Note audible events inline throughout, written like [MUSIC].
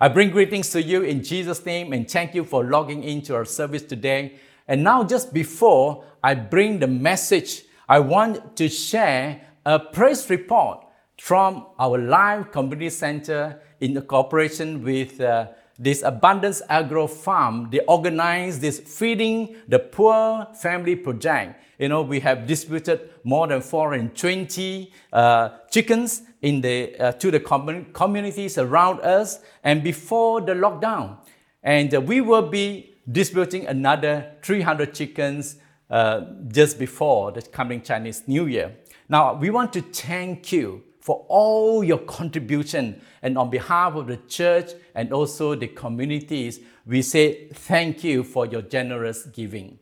I bring greetings to you in Jesus' name and thank you for logging into our service today. And now, just before I bring the message, I want to share a praise report from our live community center in cooperation with uh, this Abundance Agro Farm. They organize this Feeding the Poor Family Project. You know, we have distributed more than 420 uh, chickens in the, uh, to the com- communities around us and before the lockdown. And uh, we will be distributing another 300 chickens uh, just before the coming Chinese New Year. Now, we want to thank you for all your contribution. And on behalf of the church and also the communities, we say thank you for your generous giving.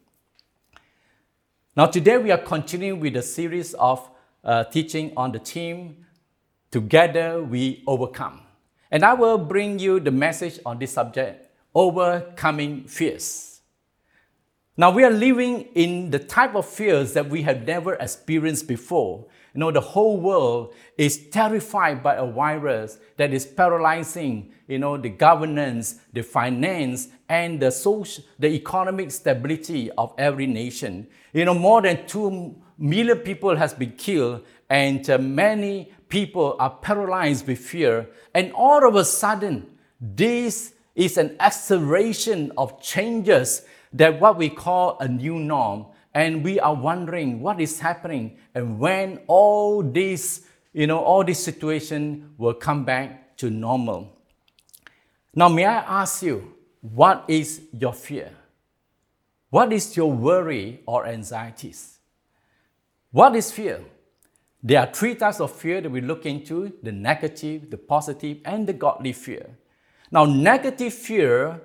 Now, today we are continuing with a series of uh, teaching on the team Together We Overcome. And I will bring you the message on this subject Overcoming Fears. Now, we are living in the type of fears that we have never experienced before. You know, the whole world is terrified by a virus that is paralyzing, you know, the governance, the finance, and the social, the economic stability of every nation. You know, more than 2 million people has been killed and uh, many people are paralyzed with fear. And all of a sudden, this is an acceleration of changes that what we call a new norm and we are wondering what is happening and when all this, you know, all this situation will come back to normal. Now, may I ask you, what is your fear? What is your worry or anxieties? What is fear? There are three types of fear that we look into the negative, the positive, and the godly fear. Now, negative fear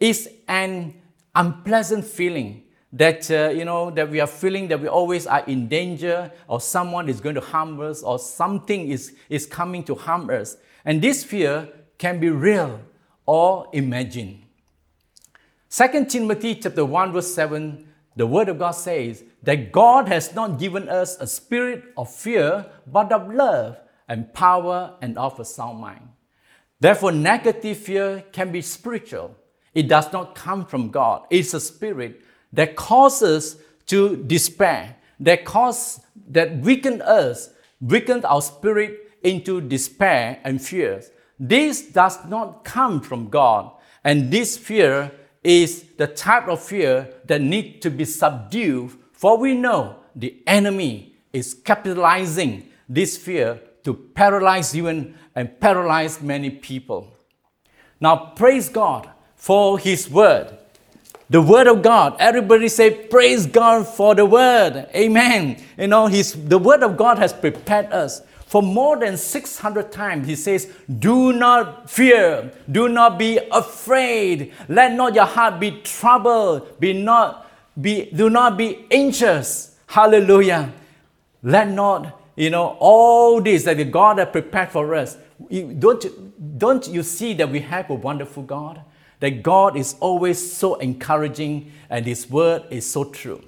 is an unpleasant feeling that uh, you know that we are feeling that we always are in danger or someone is going to harm us or something is, is coming to harm us. And this fear can be real or imagined. 2 timothy chapter 1 verse 7 the word of god says that god has not given us a spirit of fear but of love and power and of a sound mind. Therefore negative fear can be spiritual. It does not come from god. It's a spirit that causes to despair, that cause that weaken us, weaken our spirit into despair and fears. This does not come from God, and this fear is the type of fear that needs to be subdued. For we know the enemy is capitalizing this fear to paralyze you and paralyze many people. Now, praise God for His word the word of God. Everybody say, Praise God for the word. Amen. You know, he's, the word of God has prepared us. For more than 600 times, he says, Do not fear, do not be afraid, let not your heart be troubled, be not, be, do not be anxious. Hallelujah. Let not, you know, all this that God has prepared for us. Don't, don't you see that we have a wonderful God? That God is always so encouraging and His word is so true.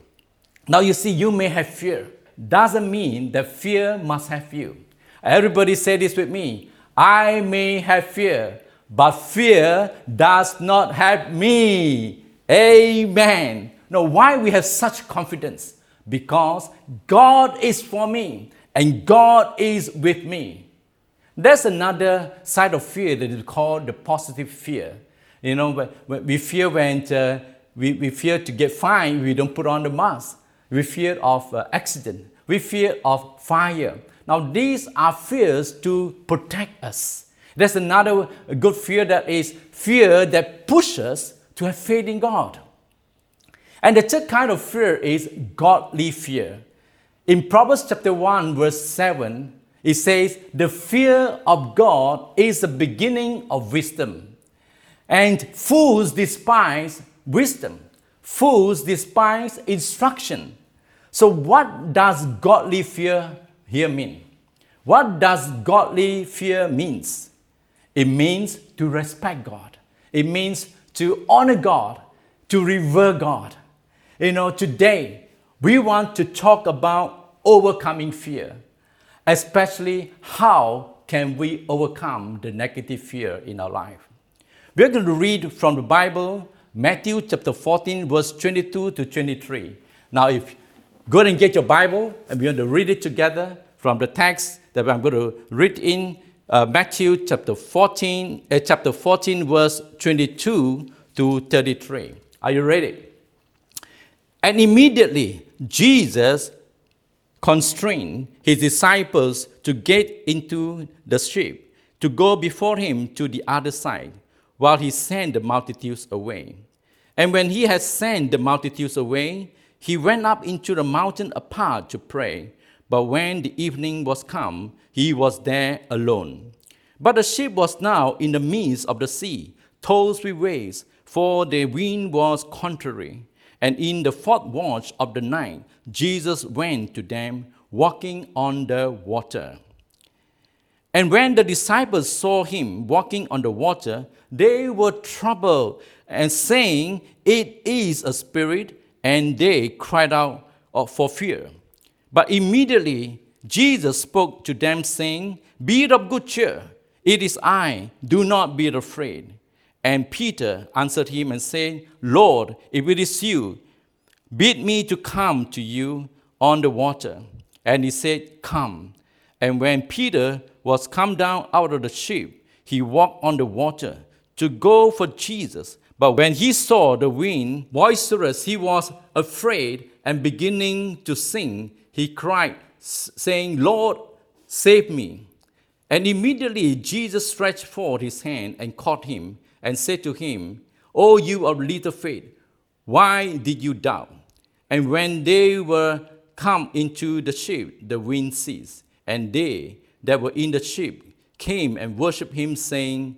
Now, you see, you may have fear. Doesn't mean that fear must have you. Everybody say this with me I may have fear, but fear does not have me. Amen. Now, why we have such confidence? Because God is for me and God is with me. There's another side of fear that is called the positive fear. You know, we fear when uh, we, we fear to get fined, we don't put on the mask. We fear of uh, accident. We fear of fire. Now, these are fears to protect us. There's another good fear that is fear that pushes to have faith in God. And the third kind of fear is godly fear. In Proverbs chapter 1, verse 7, it says, The fear of God is the beginning of wisdom. And fools despise wisdom. Fools despise instruction. So, what does godly fear here mean? What does godly fear means? It means to respect God. It means to honor God, to revere God. You know, today we want to talk about overcoming fear, especially how can we overcome the negative fear in our life. We're going to read from the Bible, Matthew chapter 14, verse 22 to 23. Now, if go and get your Bible, and we're going to read it together from the text that I'm going to read in uh, Matthew chapter 14, uh, chapter 14, verse 22 to 33. Are you ready? And immediately Jesus constrained his disciples to get into the ship, to go before him to the other side, while he sent the multitudes away. And when he had sent the multitudes away, he went up into the mountain apart to pray. But when the evening was come, he was there alone. But the ship was now in the midst of the sea, tossed with waves, for the wind was contrary. And in the fourth watch of the night, Jesus went to them, walking on the water. And when the disciples saw him walking on the water, they were troubled and saying, It is a spirit, and they cried out uh, for fear. But immediately Jesus spoke to them, saying, Be of good cheer, it is I, do not be afraid. And Peter answered him and said, Lord, if it is you, bid me to come to you on the water. And he said, Come. And when Peter was come down out of the ship, he walked on the water to go for Jesus. But when he saw the wind boisterous, he was afraid and beginning to sink, he cried, saying, Lord, save me. And immediately Jesus stretched forth his hand and caught him and said to him, O you of little faith, why did you doubt? And when they were come into the ship, the wind ceased, and they that were in the ship came and worshipped him, saying,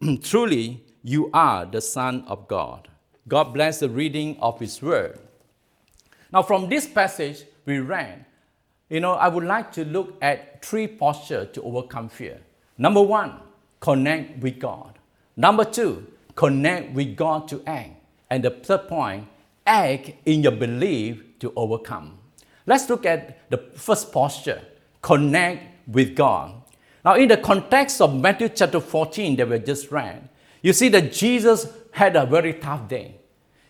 [CLEARS THROAT] Truly, you are the Son of God. God bless the reading of his word. Now, from this passage we read, you know, I would like to look at three postures to overcome fear. Number one, connect with God. Number two, connect with God to act. And the third point, act in your belief to overcome. Let's look at the first posture connect with God. Now, in the context of Matthew chapter 14 that we just read, you see that Jesus had a very tough day.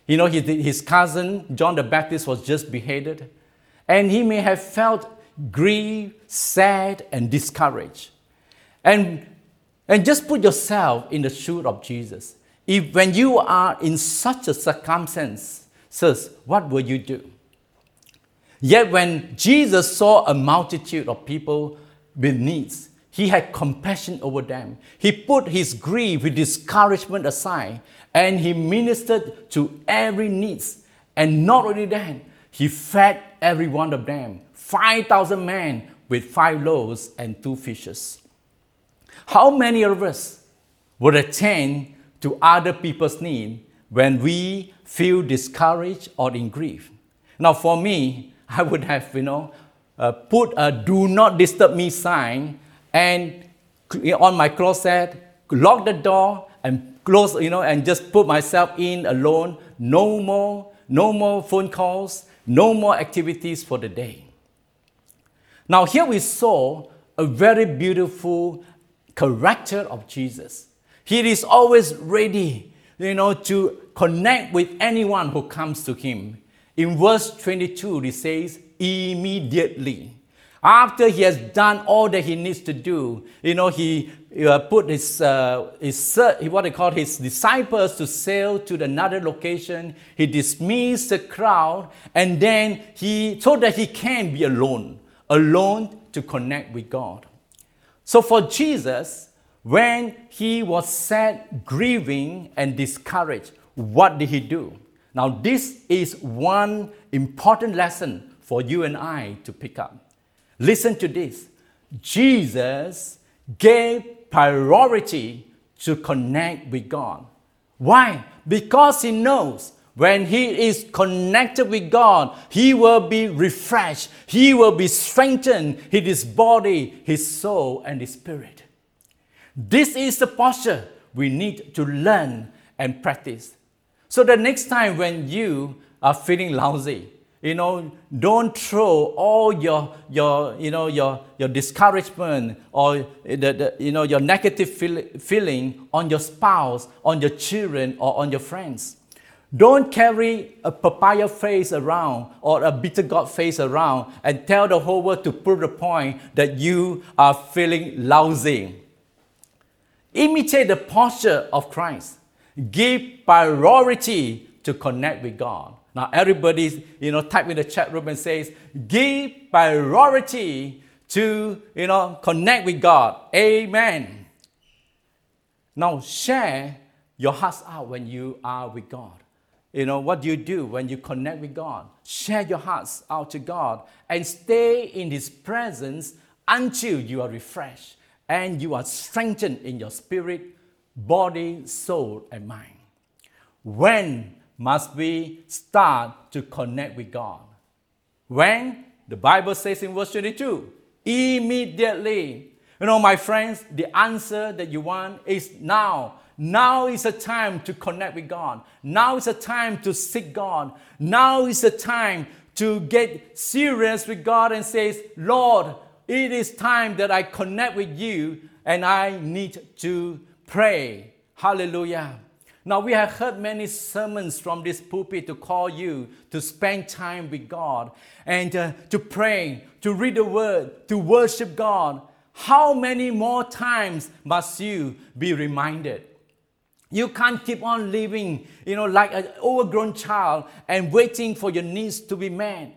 You know, his, cousin, John the Baptist, was just beheaded, and he may have felt grieved, sad, and discouraged. And, and just put yourself in the shoes of Jesus. If when you are in such a circumstance, says, what will you do? Yet when Jesus saw a multitude of people with needs, he had compassion over them. He put his grief, his discouragement aside, and he ministered to every needs. And not only that, he fed every one of them, 5,000 men with five loaves and two fishes. How many of us would attend to other people's need when we feel discouraged or in grief? Now, for me, I would have, you know, uh, put a do not disturb me sign and on my closet, lock the door and close, you know, and just put myself in alone. No more, no more phone calls, no more activities for the day. Now, here we saw a very beautiful character of Jesus. He is always ready, you know, to connect with anyone who comes to him. In verse 22, it says, immediately. After he has done all that he needs to do, you know, he uh, put his, uh, his, what they call his disciples to sail to another location. He dismissed the crowd, and then he, so that he can be alone, alone to connect with God. So for Jesus, when he was sad, grieving, and discouraged, what did he do? Now, this is one important lesson for you and I to pick up. Listen to this Jesus gave priority to connect with God. Why? Because he knows when he is connected with God, he will be refreshed, he will be strengthened in his body, his soul, and his spirit. This is the posture we need to learn and practice. So the next time when you are feeling lousy, You know, don't throw all your, your, you know, your, your discouragement or the, the, you know, your negative feel, feeling on your spouse, on your children, or on your friends. Don't carry a papaya face around or a bitter God face around and tell the whole world to prove the point that you are feeling lousy. Imitate the posture of Christ. Give priority to connect with God. Now everybody, you know, type in the chat room and says, give priority to, you know, connect with God. Amen. Now share your hearts out when you are with God. You know, what do you do when you connect with God? Share your hearts out to God and stay in His presence until you are refreshed and you are strengthened in your spirit, body, soul, and mind. When must we start to connect with God? When? The Bible says in verse 22 immediately. You know, my friends, the answer that you want is now. Now is a time to connect with God. Now is a time to seek God. Now is a time to get serious with God and says, Lord, it is time that I connect with you and I need to pray. Hallelujah. Now, we have heard many sermons from this pulpit to call you to spend time with God and uh, to pray, to read the word, to worship God. How many more times must you be reminded? You can't keep on living, you know, like an overgrown child and waiting for your needs to be met.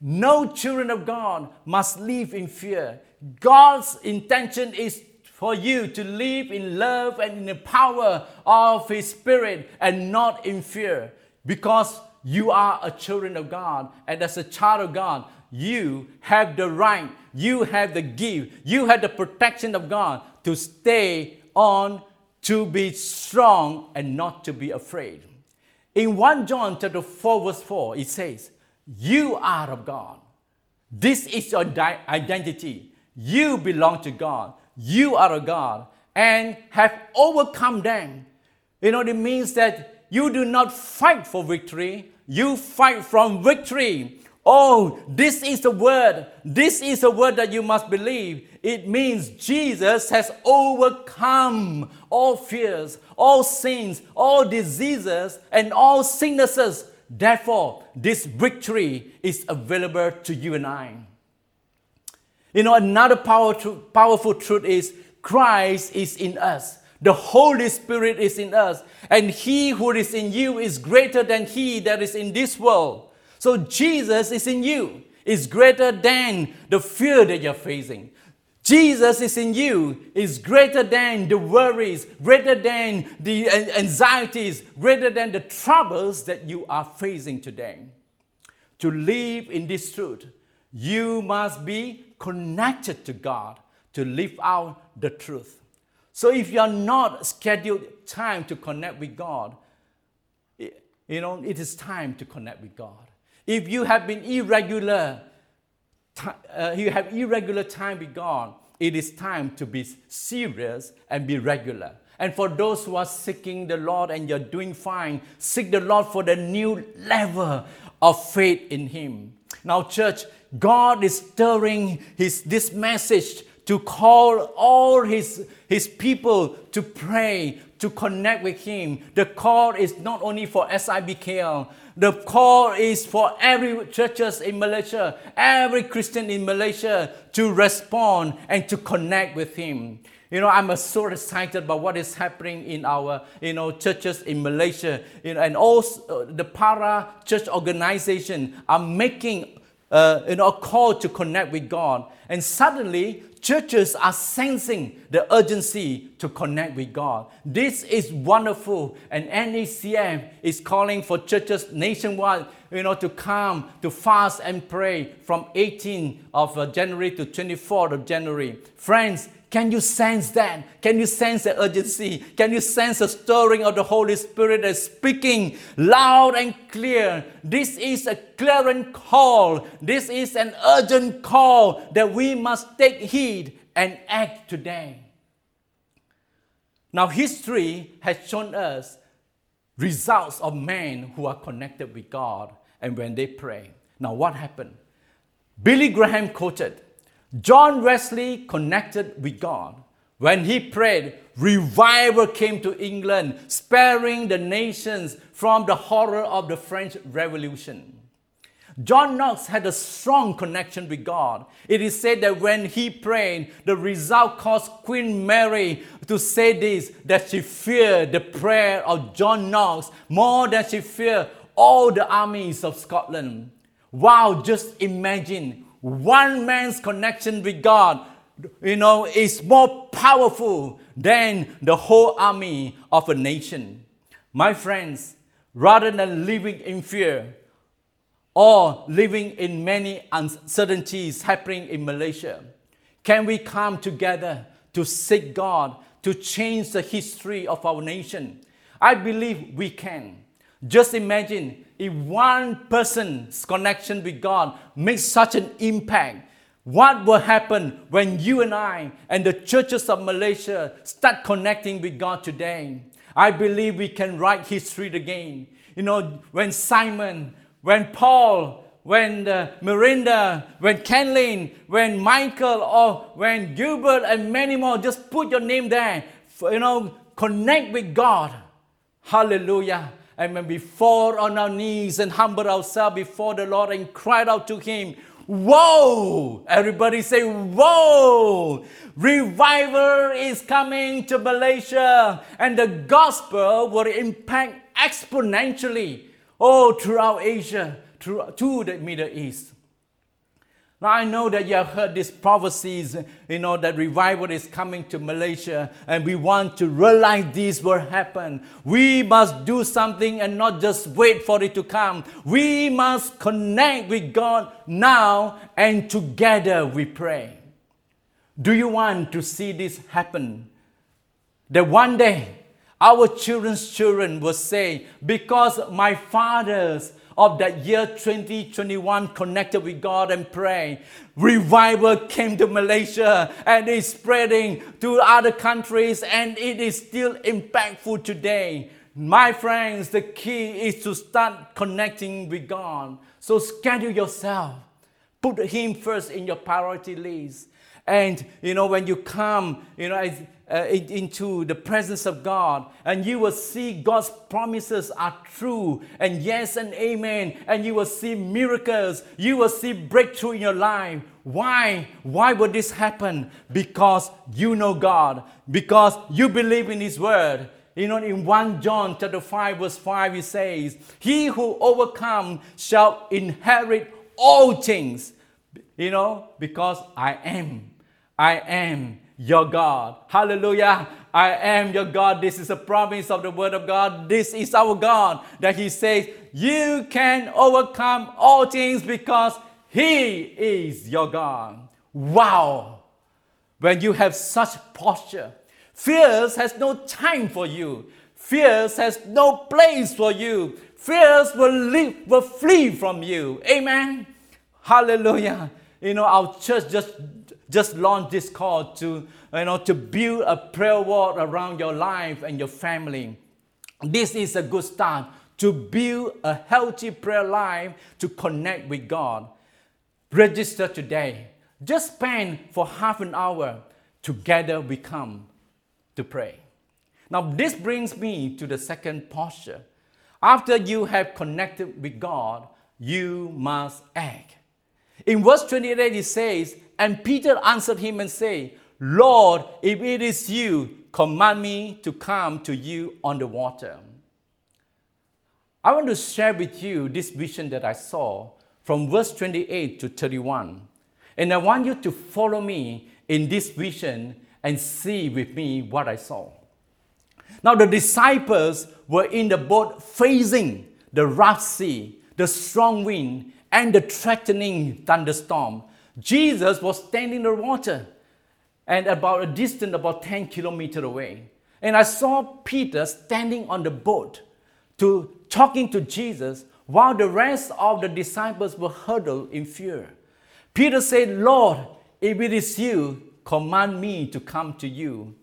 No children of God must live in fear. God's intention is for you to live in love and in the power of His Spirit and not in fear because you are a children of God. And as a child of God, you have the right, you have the gift, you have the protection of God to stay on to be strong and not to be afraid. In 1 John chapter 4, verse 4, it says, You are of God. This is your identity. You belong to God. You are a God and have overcome them. You know, it means that you do not fight for victory, you fight from victory. Oh, this is the word. This is the word that you must believe. It means Jesus has overcome all fears, all sins, all diseases, and all sicknesses. Therefore, this victory is available to you and I. You know, another powerful, powerful truth is Christ is in us. The Holy Spirit is in us. And he who is in you is greater than he that is in this world. So Jesus is in you, is greater than the fear that you're facing. Jesus is in you, is greater than the worries, greater than the anxieties, greater than the troubles that you are facing today. To live in this truth, you must be connected to God to live out the truth. So if you are not scheduled time to connect with God, you know, it is time to connect with God. If you have been irregular, uh, you have irregular time with God, it is time to be serious and be regular. And for those who are seeking the Lord and you're doing fine, seek the Lord for the new level of faith in Him. Now, church, God is stirring his, this message to call all his, his people to pray, to connect with Him. The call is not only for SIBKL, the call is for every churches in Malaysia, every Christian in Malaysia to respond and to connect with Him. You know, I'm so excited about what is happening in our, you know, churches in Malaysia, you know, and also uh, the para church organization are making, uh, a call to connect with God. And suddenly, churches are sensing the urgency to connect with God. This is wonderful, and NACM is calling for churches nationwide, you know, to come to fast and pray from 18 of uh, January to 24th of January. Friends, can you sense that? Can you sense the urgency? Can you sense the stirring of the Holy Spirit as speaking loud and clear? This is a clarion call. This is an urgent call that we must take heed and act today. Now, history has shown us results of men who are connected with God and when they pray. Now, what happened? Billy Graham quoted John Wesley connected with God. When he prayed, revival came to England, sparing the nations from the horror of the French Revolution. John Knox had a strong connection with God. It is said that when he prayed, the result caused Queen Mary to say this that she feared the prayer of John Knox more than she feared all the armies of Scotland. Wow, just imagine one man's connection with God, you know, is more powerful than the whole army of a nation. My friends, rather than living in fear, or living in many uncertainties happening in Malaysia? Can we come together to seek God to change the history of our nation? I believe we can. Just imagine if one person's connection with God makes such an impact. What will happen when you and I and the churches of Malaysia start connecting with God today? I believe we can write history again. You know, when Simon when Paul, when uh, Miranda, when Kenlin, when Michael, or when Gilbert, and many more, just put your name there. You know, connect with God. Hallelujah. When we fall on our knees and humble ourselves before the Lord and cried out to Him, Whoa! Everybody say, Whoa! Revival is coming to Malaysia, and the gospel will impact exponentially all throughout Asia, through, to the Middle East. Now I know that you have heard these prophecies, you know, that revival is coming to Malaysia, and we want to realize this will happen. We must do something and not just wait for it to come. We must connect with God now, and together we pray. Do you want to see this happen? That one day our children's children will say, because my fathers of that year 2021 connected with God and pray. Revival came to Malaysia and is spreading to other countries and it is still impactful today. My friends, the key is to start connecting with God. So schedule yourself. Put Him first in your priority list. And you know, when you come, you know, uh, into the presence of God, and you will see God's promises are true, and yes and amen, and you will see miracles, you will see breakthrough in your life. Why? Why would this happen? Because you know God, because you believe in His Word. You know, in 1 John chapter 5, verse 5, he says, He who overcomes shall inherit all things. You know, because I am. I am your God. Hallelujah. I am your God. This is a promise of the Word of God. This is our God that He says, You can overcome all things because He is your God. Wow. When you have such posture, fears has no time for you. Fears has no place for you. Fears will leave, will flee from you. Amen. Hallelujah. You know, our church just just launch this call to, you know, to build a prayer wall around your life and your family. This is a good start to build a healthy prayer life to connect with God. Register today. Just spend for half an hour. Together we come to pray. Now, this brings me to the second posture. After you have connected with God, you must act. In verse 28, it says, and Peter answered him and said, Lord, if it is you, command me to come to you on the water. I want to share with you this vision that I saw from verse 28 to 31. And I want you to follow me in this vision and see with me what I saw. Now, the disciples were in the boat facing the rough sea, the strong wind, and the threatening thunderstorm Jesus was standing in the water and about a distance about 10 kilometers away. And I saw Peter standing on the boat to talking to Jesus while the rest of the disciples were huddled in fear. Peter said, Lord, if it is you, command me to come to you.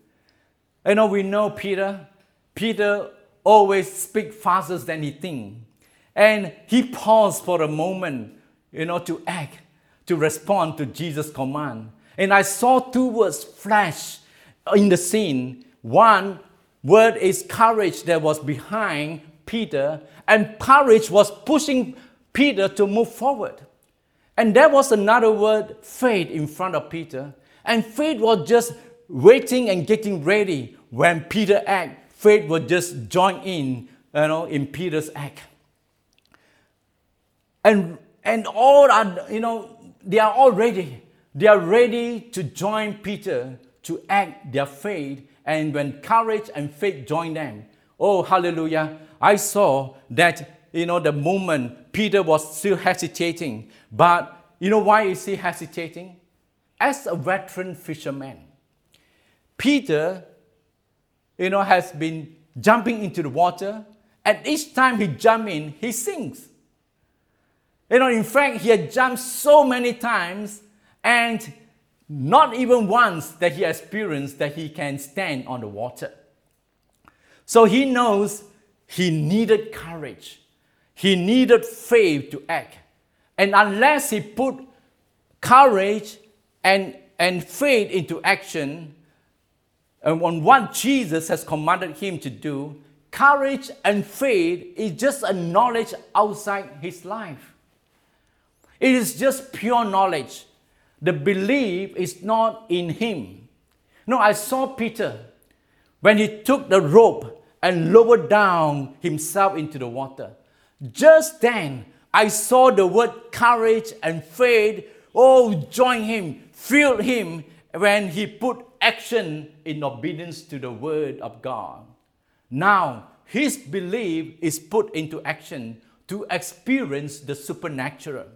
You know, we know Peter. Peter always speaks faster than he thinks. And he paused for a moment you know, to act, to respond to Jesus' command. And I saw two words flash in the scene. One word is courage that was behind Peter, and courage was pushing Peter to move forward. And there was another word, faith, in front of Peter. And faith was just waiting and getting ready when Peter act. Faith would just join in, you know, in Peter's act. And and all are, you know, they are all ready. They are ready to join Peter to act their faith. And when courage and faith join them, oh hallelujah! I saw that you know the moment Peter was still hesitating, but you know why is he hesitating? As a veteran fisherman, Peter, you know, has been jumping into the water, and each time he jumps in, he sinks. You know, in fact, he had jumped so many times, and not even once that he experienced that he can stand on the water. So he knows he needed courage. He needed faith to act. And unless he put courage and, and faith into action, and on what Jesus has commanded him to do, courage and faith is just a knowledge outside his life. It is just pure knowledge. The belief is not in him. No, I saw Peter when he took the rope and lowered down himself into the water. Just then, I saw the word courage and faith, oh, join him, filled him when he put action in obedience to the word of God. Now, his belief is put into action to experience the supernatural.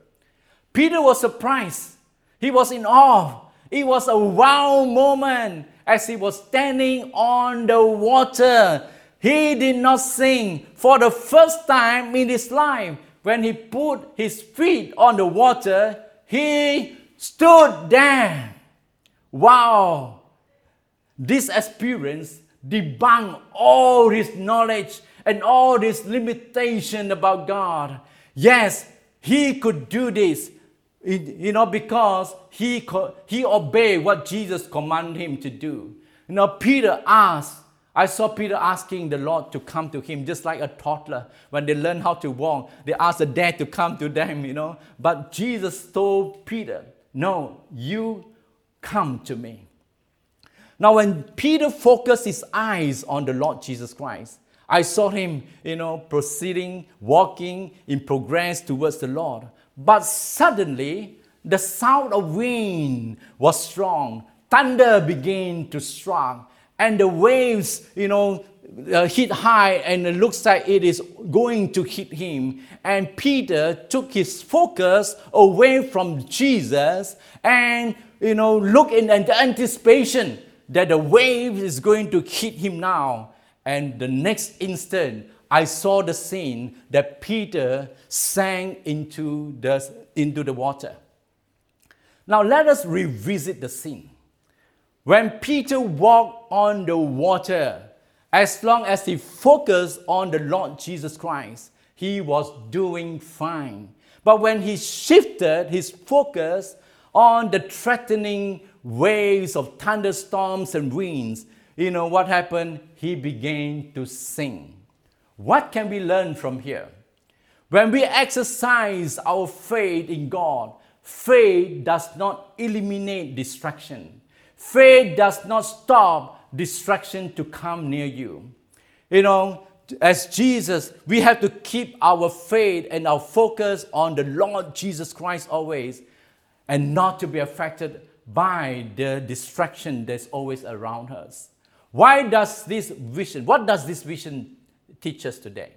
Peter was surprised. He was in awe. It was a wow moment as he was standing on the water. He did not sing for the first time in his life. When he put his feet on the water, he stood there. Wow! This experience debunked all his knowledge and all his limitation about God. Yes, he could do this you know, because he, he obeyed what Jesus commanded him to do. You know, Peter asked, I saw Peter asking the Lord to come to him, just like a toddler. When they learn how to walk, they ask the dad to come to them, you know. But Jesus told Peter, No, you come to me. Now, when Peter focused his eyes on the Lord Jesus Christ, I saw him, you know, proceeding, walking in progress towards the Lord. But suddenly, the sound of wind was strong. Thunder began to strike, and the waves, you know, uh, hit high, and it looks like it is going to hit him. And Peter took his focus away from Jesus and, you know, look in the anticipation that the wave is going to hit him now. And the next instant, I saw the scene that Peter sank into the, into the water. Now let us revisit the scene. When Peter walked on the water, as long as he focused on the Lord Jesus Christ, he was doing fine. But when he shifted his focus on the threatening waves of thunderstorms and winds, you know what happened? He began to sink. What can we learn from here? When we exercise our faith in God, faith does not eliminate distraction. Faith does not stop distraction to come near you. You know, as Jesus, we have to keep our faith and our focus on the Lord Jesus Christ always and not to be affected by the distraction that's always around us. Why does this vision, what does this vision teach us today?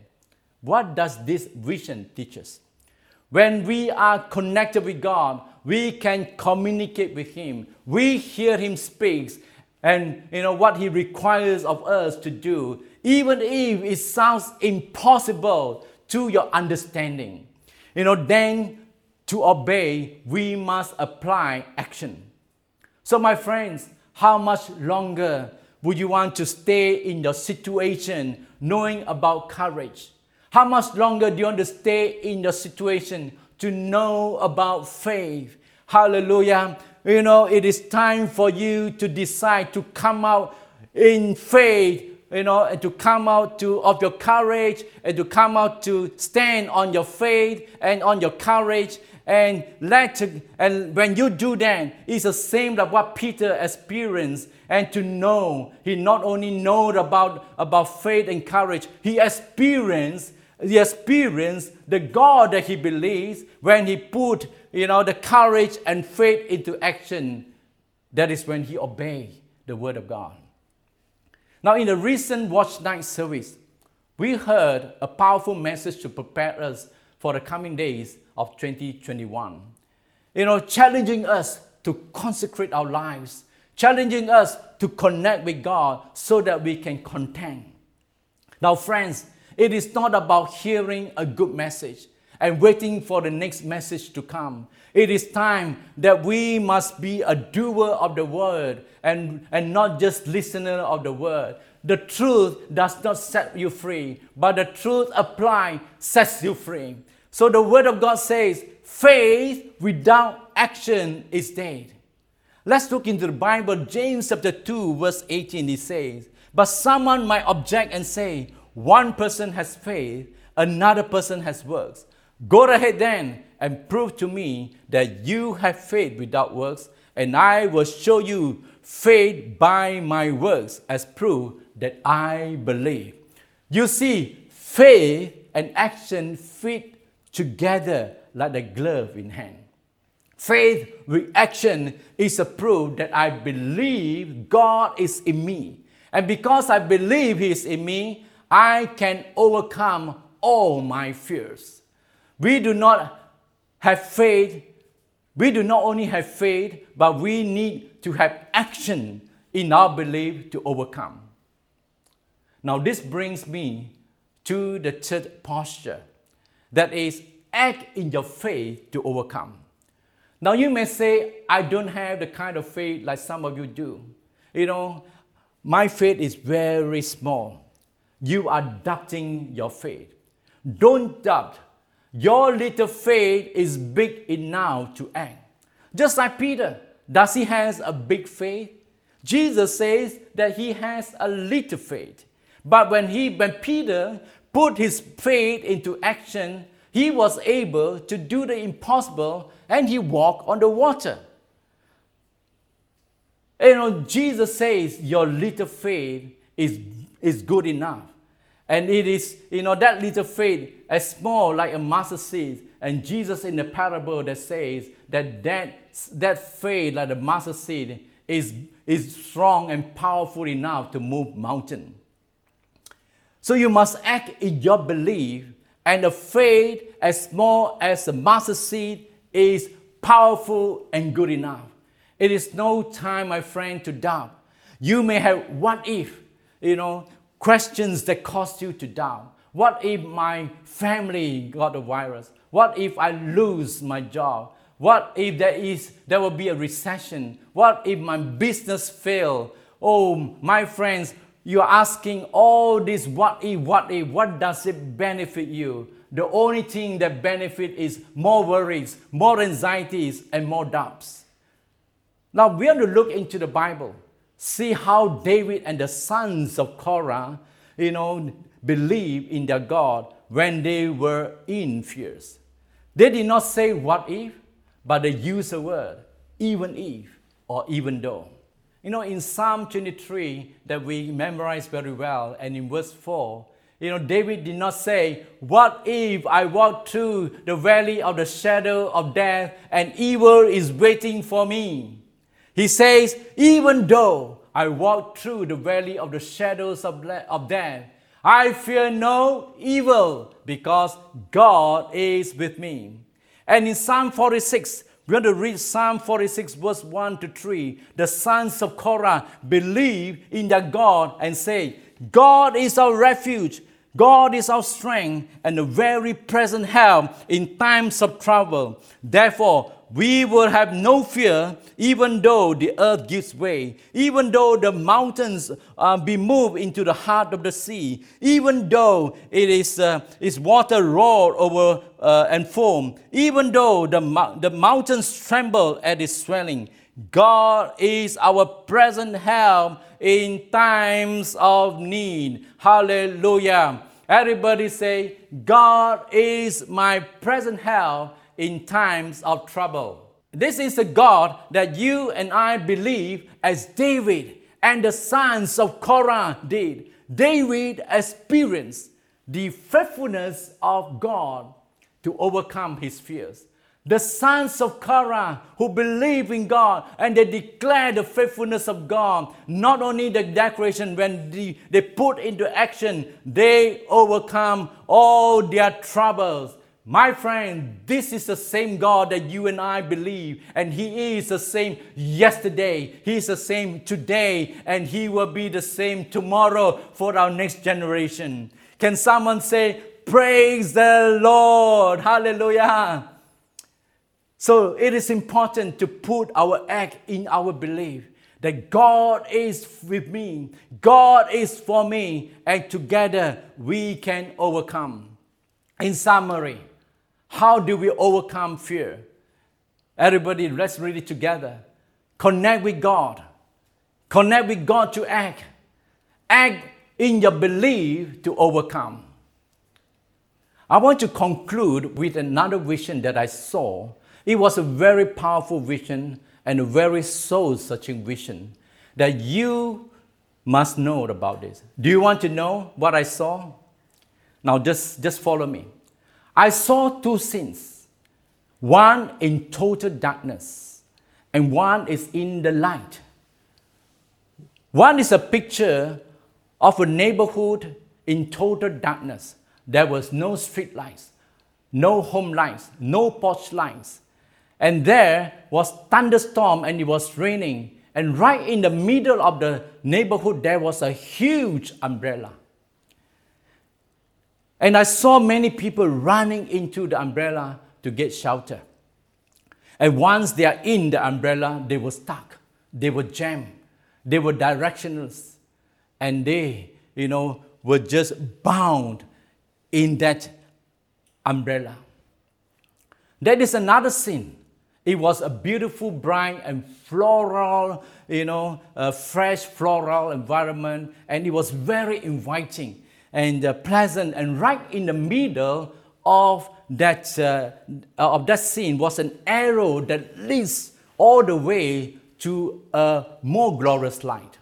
What does this vision teach us? When we are connected with God, we can communicate with Him. We hear Him speak and you know what He requires of us to do, even if it sounds impossible to your understanding. You know, then to obey, we must apply action. So, my friends, how much longer would you want to stay in your situation knowing about courage? How much longer do you want to stay in your situation to know about faith. Hallelujah. You know, it is time for you to decide to come out in faith you know, and to come out to, of your courage and to come out to stand on your faith and on your courage and let and when you do that, it's the same like what Peter experienced. And to know, he not only know about, about faith and courage, he experienced he experienced the God that he believes when he put you know the courage and faith into action. That is when he obeyed the word of God. Now, in the recent Watch Night service, we heard a powerful message to prepare us for the coming days of 2021. You know, challenging us to consecrate our lives, challenging us to connect with God so that we can contend. Now, friends, it is not about hearing a good message and waiting for the next message to come. It is time that we must be a doer of the word and, and not just listener of the word. The truth does not set you free, but the truth applied sets you free. So the word of God says, faith without action is dead. Let's look into the Bible, James chapter 2, verse 18. It says, But someone might object and say, One person has faith, another person has works. Go ahead then and prove to me that you have faith without works, and I will show you faith by my works as proof that I believe. You see, faith and action fit together like a glove in hand. Faith with action is a proof that I believe God is in me. And because I believe He is in me, I can overcome all my fears. We do not have faith. We do not only have faith, but we need to have action in our belief to overcome. Now, this brings me to the third posture that is, act in your faith to overcome. Now, you may say, I don't have the kind of faith like some of you do. You know, my faith is very small. You are doubting your faith. Don't doubt. Your little faith is big enough to act. Just like Peter, does he has a big faith? Jesus says that he has a little faith. But when he when Peter put his faith into action, he was able to do the impossible and he walked on the water. You know, Jesus says your little faith is, is good enough. And it is, you know, that little faith as small like a mustard seed. And Jesus in the parable that says that that, that faith like a mustard seed is, is strong and powerful enough to move mountain. So you must act in your belief, and the faith, as small as a mustard seed, is powerful and good enough. It is no time, my friend, to doubt. You may have what if, you know, questions that cause you to doubt. What if my family got a virus? What if I lose my job? What if there is there will be a recession? What if my business fail? Oh, my friends, you're asking all this what if, what if, what does it benefit you? The only thing that benefit is more worries, more anxieties, and more doubts. Now we have to look into the Bible, see how David and the sons of Korah, you know, believe in their God when they were in fears. They did not say what if, but they used the word even if or even though. You know, in Psalm 23 that we memorize very well, and in verse 4, you know, David did not say, What if I walk through the valley of the shadow of death and evil is waiting for me? He says, Even though I walk through the valley of the shadows of, of death, I fear no evil because God is with me. And in Psalm 46, we're going to read Psalm 46, verse 1 to 3. The sons of Korah believe in their God and say, God is our refuge, God is our strength, and a very present help in times of trouble. Therefore, we will have no fear, even though the earth gives way, even though the mountains uh, be moved into the heart of the sea, even though it is uh, its water roar over uh, and foam, even though the, the mountains tremble at its swelling. God is our present help in times of need. Hallelujah. Everybody say, God is my present help in times of trouble. This is a God that you and I believe as David and the sons of Korah did. David experienced the faithfulness of God to overcome his fears. The sons of Korah who believe in God and they declare the faithfulness of God. Not only the declaration, when the, they put into action, they overcome all their troubles. My friend, this is the same God that you and I believe, and He is the same yesterday, He is the same today, and He will be the same tomorrow for our next generation. Can someone say, Praise the Lord? Hallelujah. So it is important to put our act in our belief that God is with me, God is for me, and together we can overcome. In summary, how do we overcome fear? Everybody, let's read it together. Connect with God. Connect with God to act. Act in your belief to overcome. I want to conclude with another vision that I saw. It was a very powerful vision and a very soul searching vision that you must know about this. Do you want to know what I saw? Now, just, just follow me. I saw two scenes one in total darkness, and one is in the light. One is a picture of a neighborhood in total darkness. There was no street lights, no home lights, no porch lights. And there was thunderstorm and it was raining. And right in the middle of the neighborhood, there was a huge umbrella. And I saw many people running into the umbrella to get shelter. And once they are in the umbrella, they were stuck. They were jammed. They were directionless. And they, you know, were just bound in that umbrella. That is another scene. It was a beautiful, bright, and floral, you know, fresh floral environment, and it was very inviting and uh, pleasant. And right in the middle of that, uh, of that scene was an arrow that leads all the way to a more glorious light.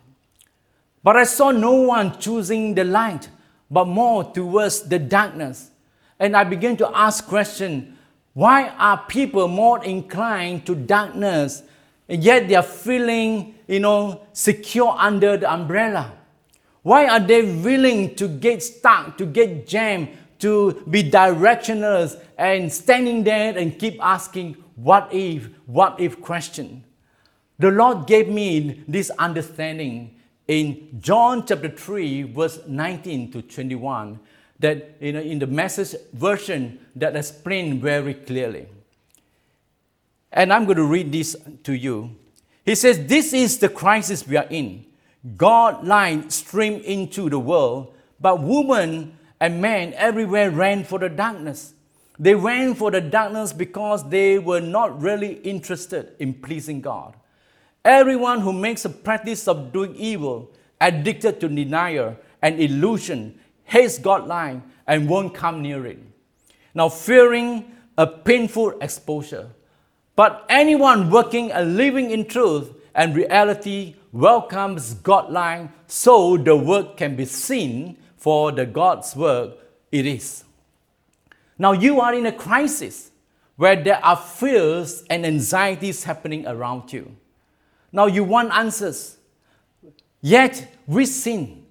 But I saw no one choosing the light, but more towards the darkness. And I began to ask question, why are people more inclined to darkness and yet they are feeling, you know, secure under the umbrella? Why are they willing to get stuck, to get jammed, to be directionless and standing there and keep asking, what if, what if question? The Lord gave me this understanding in John chapter 3, verse 19 to 21, that you know, in the message version that explained very clearly. And I'm going to read this to you. He says, This is the crisis we are in. God light streamed into the world, but women and men everywhere ran for the darkness. They ran for the darkness because they were not really interested in pleasing God. Everyone who makes a practice of doing evil, addicted to denial and illusion, hates God light and won't come near it. Now, fearing a painful exposure. But anyone working and living in truth and reality welcomes Godline so the work can be seen for the God's work it is. Now you are in a crisis where there are fears and anxieties happening around you. Now you want answers. Yet which sin?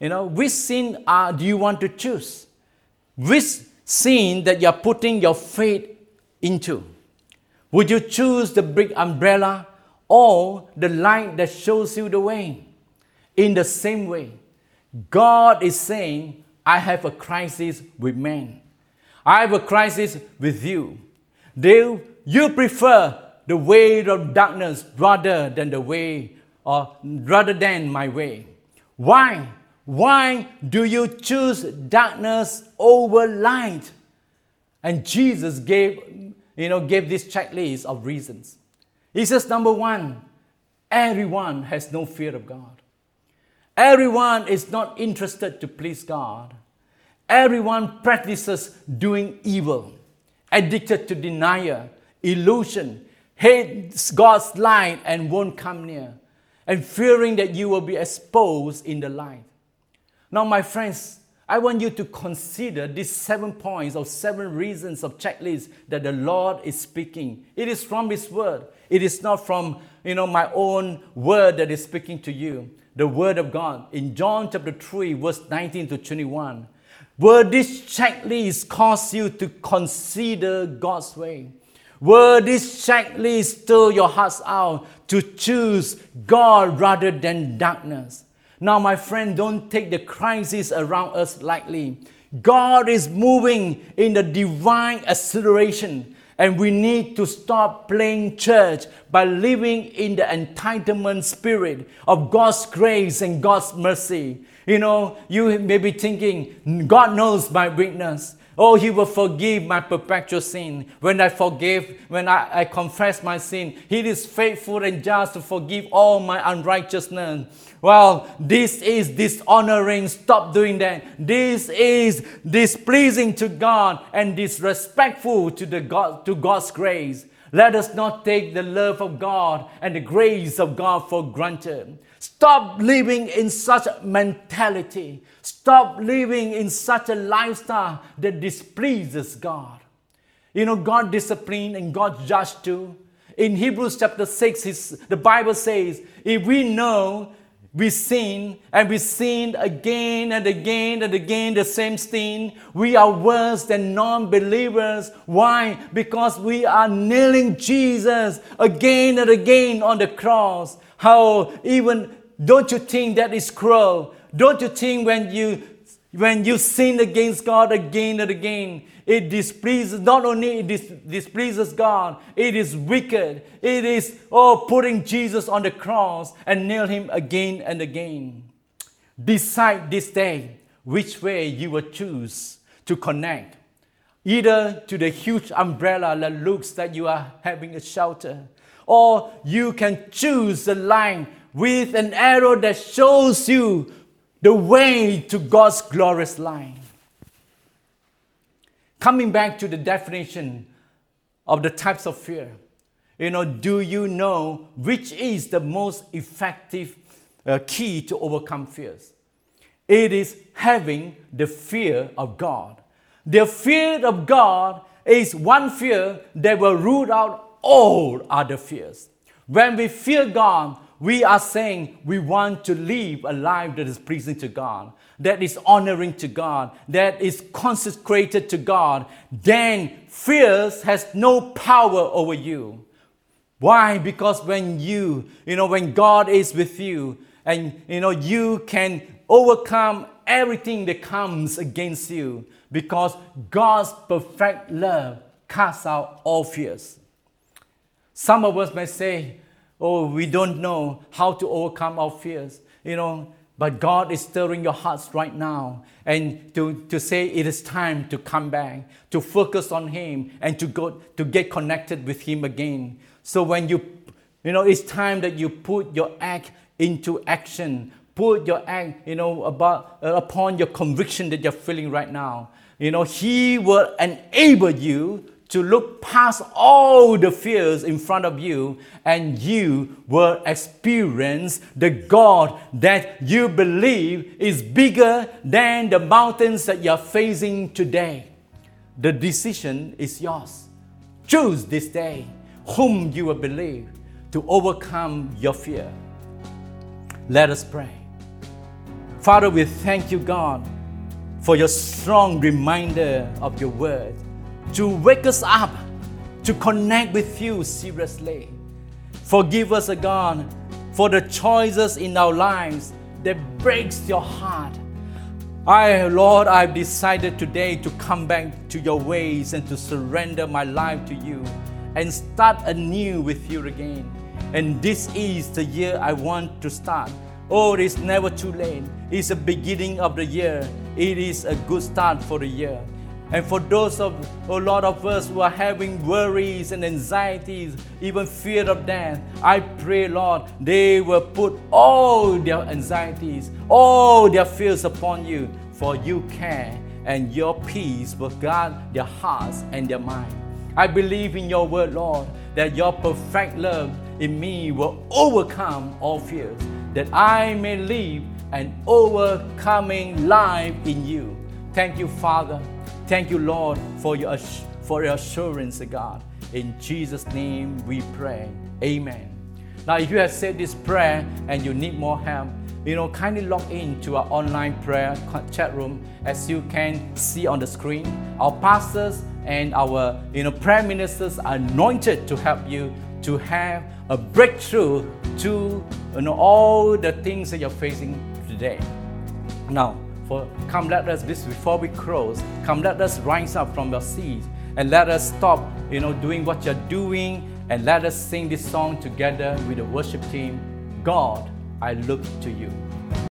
You know, which sin are, do you want to choose? Which sin that you're putting your faith into? Would you choose the big umbrella or the light that shows you the way. In the same way, God is saying, I have a crisis with men. I have a crisis with you. They, you prefer the way of darkness rather than the way or rather than my way. Why? Why do you choose darkness over light? And Jesus gave, you know, gave this checklist of reasons. He says, number one, everyone has no fear of God. Everyone is not interested to please God. Everyone practices doing evil, addicted to denial, illusion, hates God's light and won't come near, and fearing that you will be exposed in the light. Now, my friends, I want you to consider these seven points or seven reasons of checklist that the Lord is speaking. It is from His Word. It is not from you know my own word that is speaking to you. The Word of God in John chapter 3, verse 19 to 21. Where this checklist cause you to consider God's way. Will this checklist stir your hearts out to choose God rather than darkness? Now, my friend, don't take the crisis around us lightly. God is moving in the divine acceleration, and we need to stop playing church by living in the entitlement spirit of God's grace and God's mercy. You know, you may be thinking, God knows my weakness. Oh, He will forgive my perpetual sin. When I forgive, when I, I confess my sin, He is faithful and just to forgive all my unrighteousness. Well, this is dishonoring. Stop doing that. This is displeasing to God and disrespectful to, the God, to God's grace. Let us not take the love of God and the grace of God for granted. Stop living in such a mentality. Stop living in such a lifestyle that displeases God. You know, God discipline and God judge too. In Hebrews chapter 6, his, the Bible says, if we know we sin and we sin again and again and again the same sin, we are worse than non believers. Why? Because we are nailing Jesus again and again on the cross. How even, don't you think that is cruel? Don't you think when you when you sin against God again and again, it displeases not only it dis- displeases God, it is wicked. It is oh putting Jesus on the cross and nail him again and again. Decide this day which way you will choose to connect. Either to the huge umbrella that looks that you are having a shelter, or you can choose the line with an arrow that shows you the way to God's glorious line. Coming back to the definition of the types of fear, you know, do you know which is the most effective uh, key to overcome fears? It is having the fear of God. The fear of God is one fear that will root out all other fears. When we fear God, we are saying we want to live a life that is pleasing to God, that is honoring to God, that is consecrated to God, then fears has no power over you. Why? Because when you, you know, when God is with you and, you know, you can overcome everything that comes against you because God's perfect love casts out all fears. Some of us may say, oh, we don't know how to overcome our fears, you know. But God is stirring your hearts right now and to, to say it is time to come back, to focus on Him and to go to get connected with Him again. So when you you know it's time that you put your act into action. Put your act, you know, about uh, upon your conviction that you're feeling right now. You know, He will enable you to look past all the fears in front of you and you will experience the God that you believe is bigger than the mountains that you're facing today. The decision is yours. Choose this day whom you will believe to overcome your fear. Let us pray. Father, we thank you, God, for your strong reminder of your word to wake us up, to connect with you seriously. Forgive us, God, for the choices in our lives that breaks your heart. I, Lord, I've decided today to come back to your ways and to surrender my life to you and start anew with you again. And this is the year I want to start. Oh, it is never too late. It's the beginning of the year. It is a good start for the year. And for those of a lot of us who are having worries and anxieties, even fear of death, I pray, Lord, they will put all their anxieties, all their fears upon you, for you care and your peace will guard their hearts and their mind. I believe in your word, Lord, that your perfect love in me will overcome all fears, that I may live an overcoming life in you. Thank you, Father. Thank you, Lord, for your, for your assurance, God. In Jesus' name we pray. Amen. Now, if you have said this prayer and you need more help, you know, kindly log in to our online prayer chat room as you can see on the screen. Our pastors and our you know prayer ministers are anointed to help you to have a breakthrough to you know all the things that you're facing today. Now, for come let us this before we close, come let us rise up from your seats and let us stop you know doing what you're doing and let us sing this song together with the worship team. God I look to you.